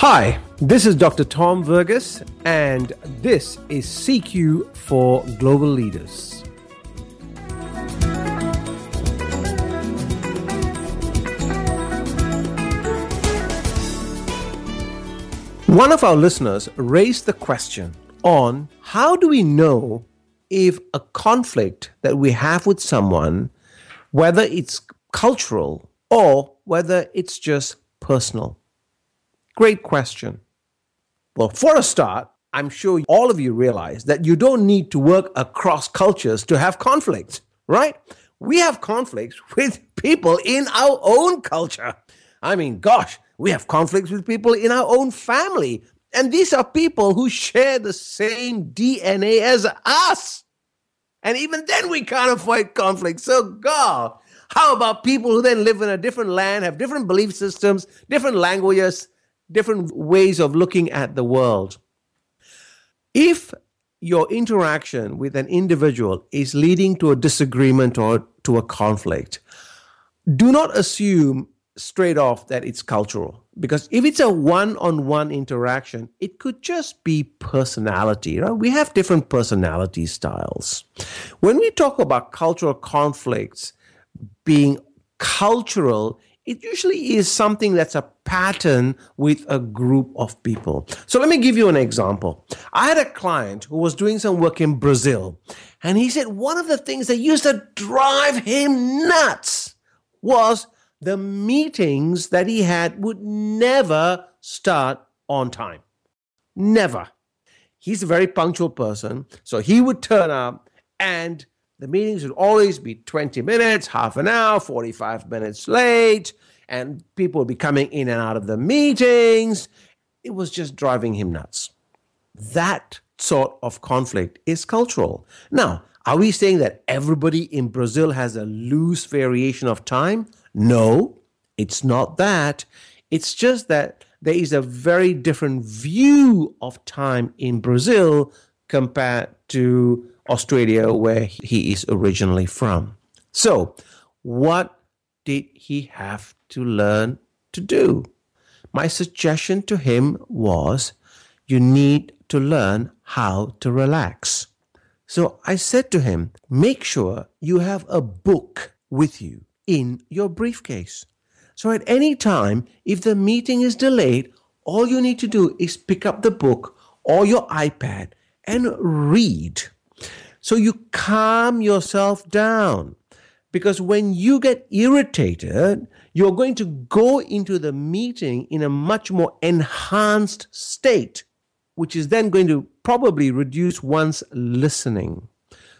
Hi, this is Dr. Tom Verghese, and this is CQ for Global Leaders. One of our listeners raised the question on how do we know if a conflict that we have with someone, whether it's cultural or whether it's just personal? Great question. Well, for a start, I'm sure all of you realize that you don't need to work across cultures to have conflicts, right? We have conflicts with people in our own culture. I mean, gosh, we have conflicts with people in our own family. And these are people who share the same DNA as us. And even then, we can't avoid conflict. So, God, how about people who then live in a different land, have different belief systems, different languages, different ways of looking at the world? If your interaction with an individual is leading to a disagreement or to a conflict, do not assume straight off that it's cultural. Because if it's a one-on-one interaction it could just be personality right? We have different personality styles. When we talk about cultural conflicts being cultural it usually is something that's a pattern with a group of people. So let me give you an example. I had a client who was doing some work in Brazil, and he said one of the things that used to drive him nuts was the meetings that he had would never start on time. Never. He's a very punctual person. So he would turn up and the meetings would always be 20 minutes, half an hour, 45 minutes late, and people would be coming in and out of the meetings. It was just driving him nuts. That sort of conflict is cultural. Now, are we saying that everybody in Brazil has a loose variation of time? No, it's not that. It's just that there is a very different view of time in Brazil compared to Australia, where he is originally from. So, what did he have to learn to do? My suggestion to him was you need to learn how to relax. So I said to him, make sure you have a book with you in your briefcase. So at any time, if the meeting is delayed, all you need to do is pick up the book or your iPad and read. So you calm yourself down. Because when you get irritated, you're going to go into the meeting in a much more enhanced state, which is then going to probably reduce one's listening.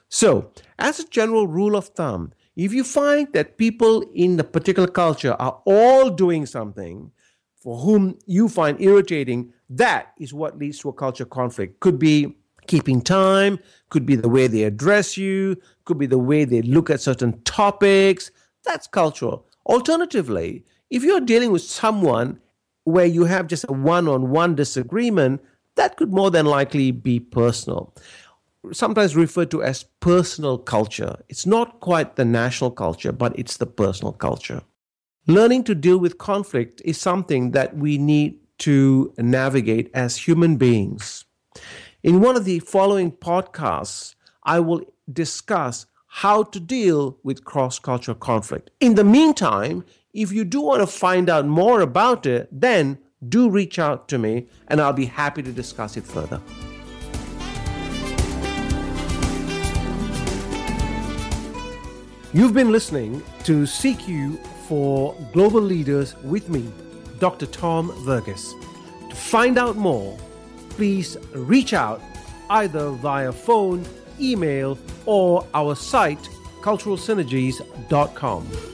So, as a general rule of thumb, if you find that people in the particular culture are all doing something for whom you find irritating, that is what leads to a culture conflict. Could be keeping time, could be the way they address you, could be the way they look at certain topics. That's cultural. Alternatively, if you're dealing with someone where you have just a one on one disagreement, that could more than likely be personal sometimes referred to as personal culture. It's not quite the national culture, but it's the personal culture. Learning to deal with conflict is something that we need to navigate as human beings. In one of the following podcasts, I will discuss how to deal with cross cultural conflict. In the meantime, if you do want to find out more about it, then do reach out to me and I'll be happy to discuss it further. You've been listening to CQ for Global Leaders with me, Dr. Tom Verghese. To find out more, please reach out either via phone, email, or our site, culturalsynergies.com.